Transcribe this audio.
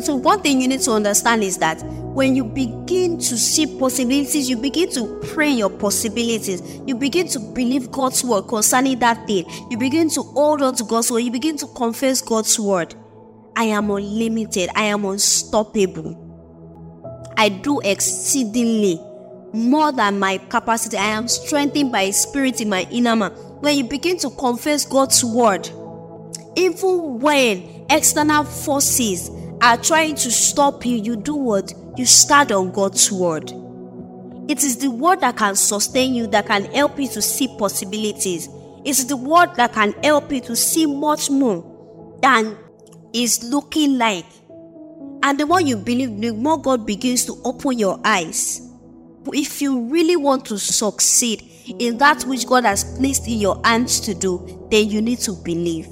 So, one thing you need to understand is that when you begin to see possibilities, you begin to pray your possibilities, you begin to believe God's word concerning that thing, you begin to hold on to God's word, you begin to confess God's word. I am unlimited, I am unstoppable. I do exceedingly more than my capacity. I am strengthened by Spirit in my inner man. When you begin to confess God's word, even when external forces are trying to stop you, you do what? You stand on God's word. It is the word that can sustain you, that can help you to see possibilities. It's the word that can help you to see much more than is looking like. And the more you believe, the more God begins to open your eyes. If you really want to succeed in that which God has placed in your hands to do, then you need to believe.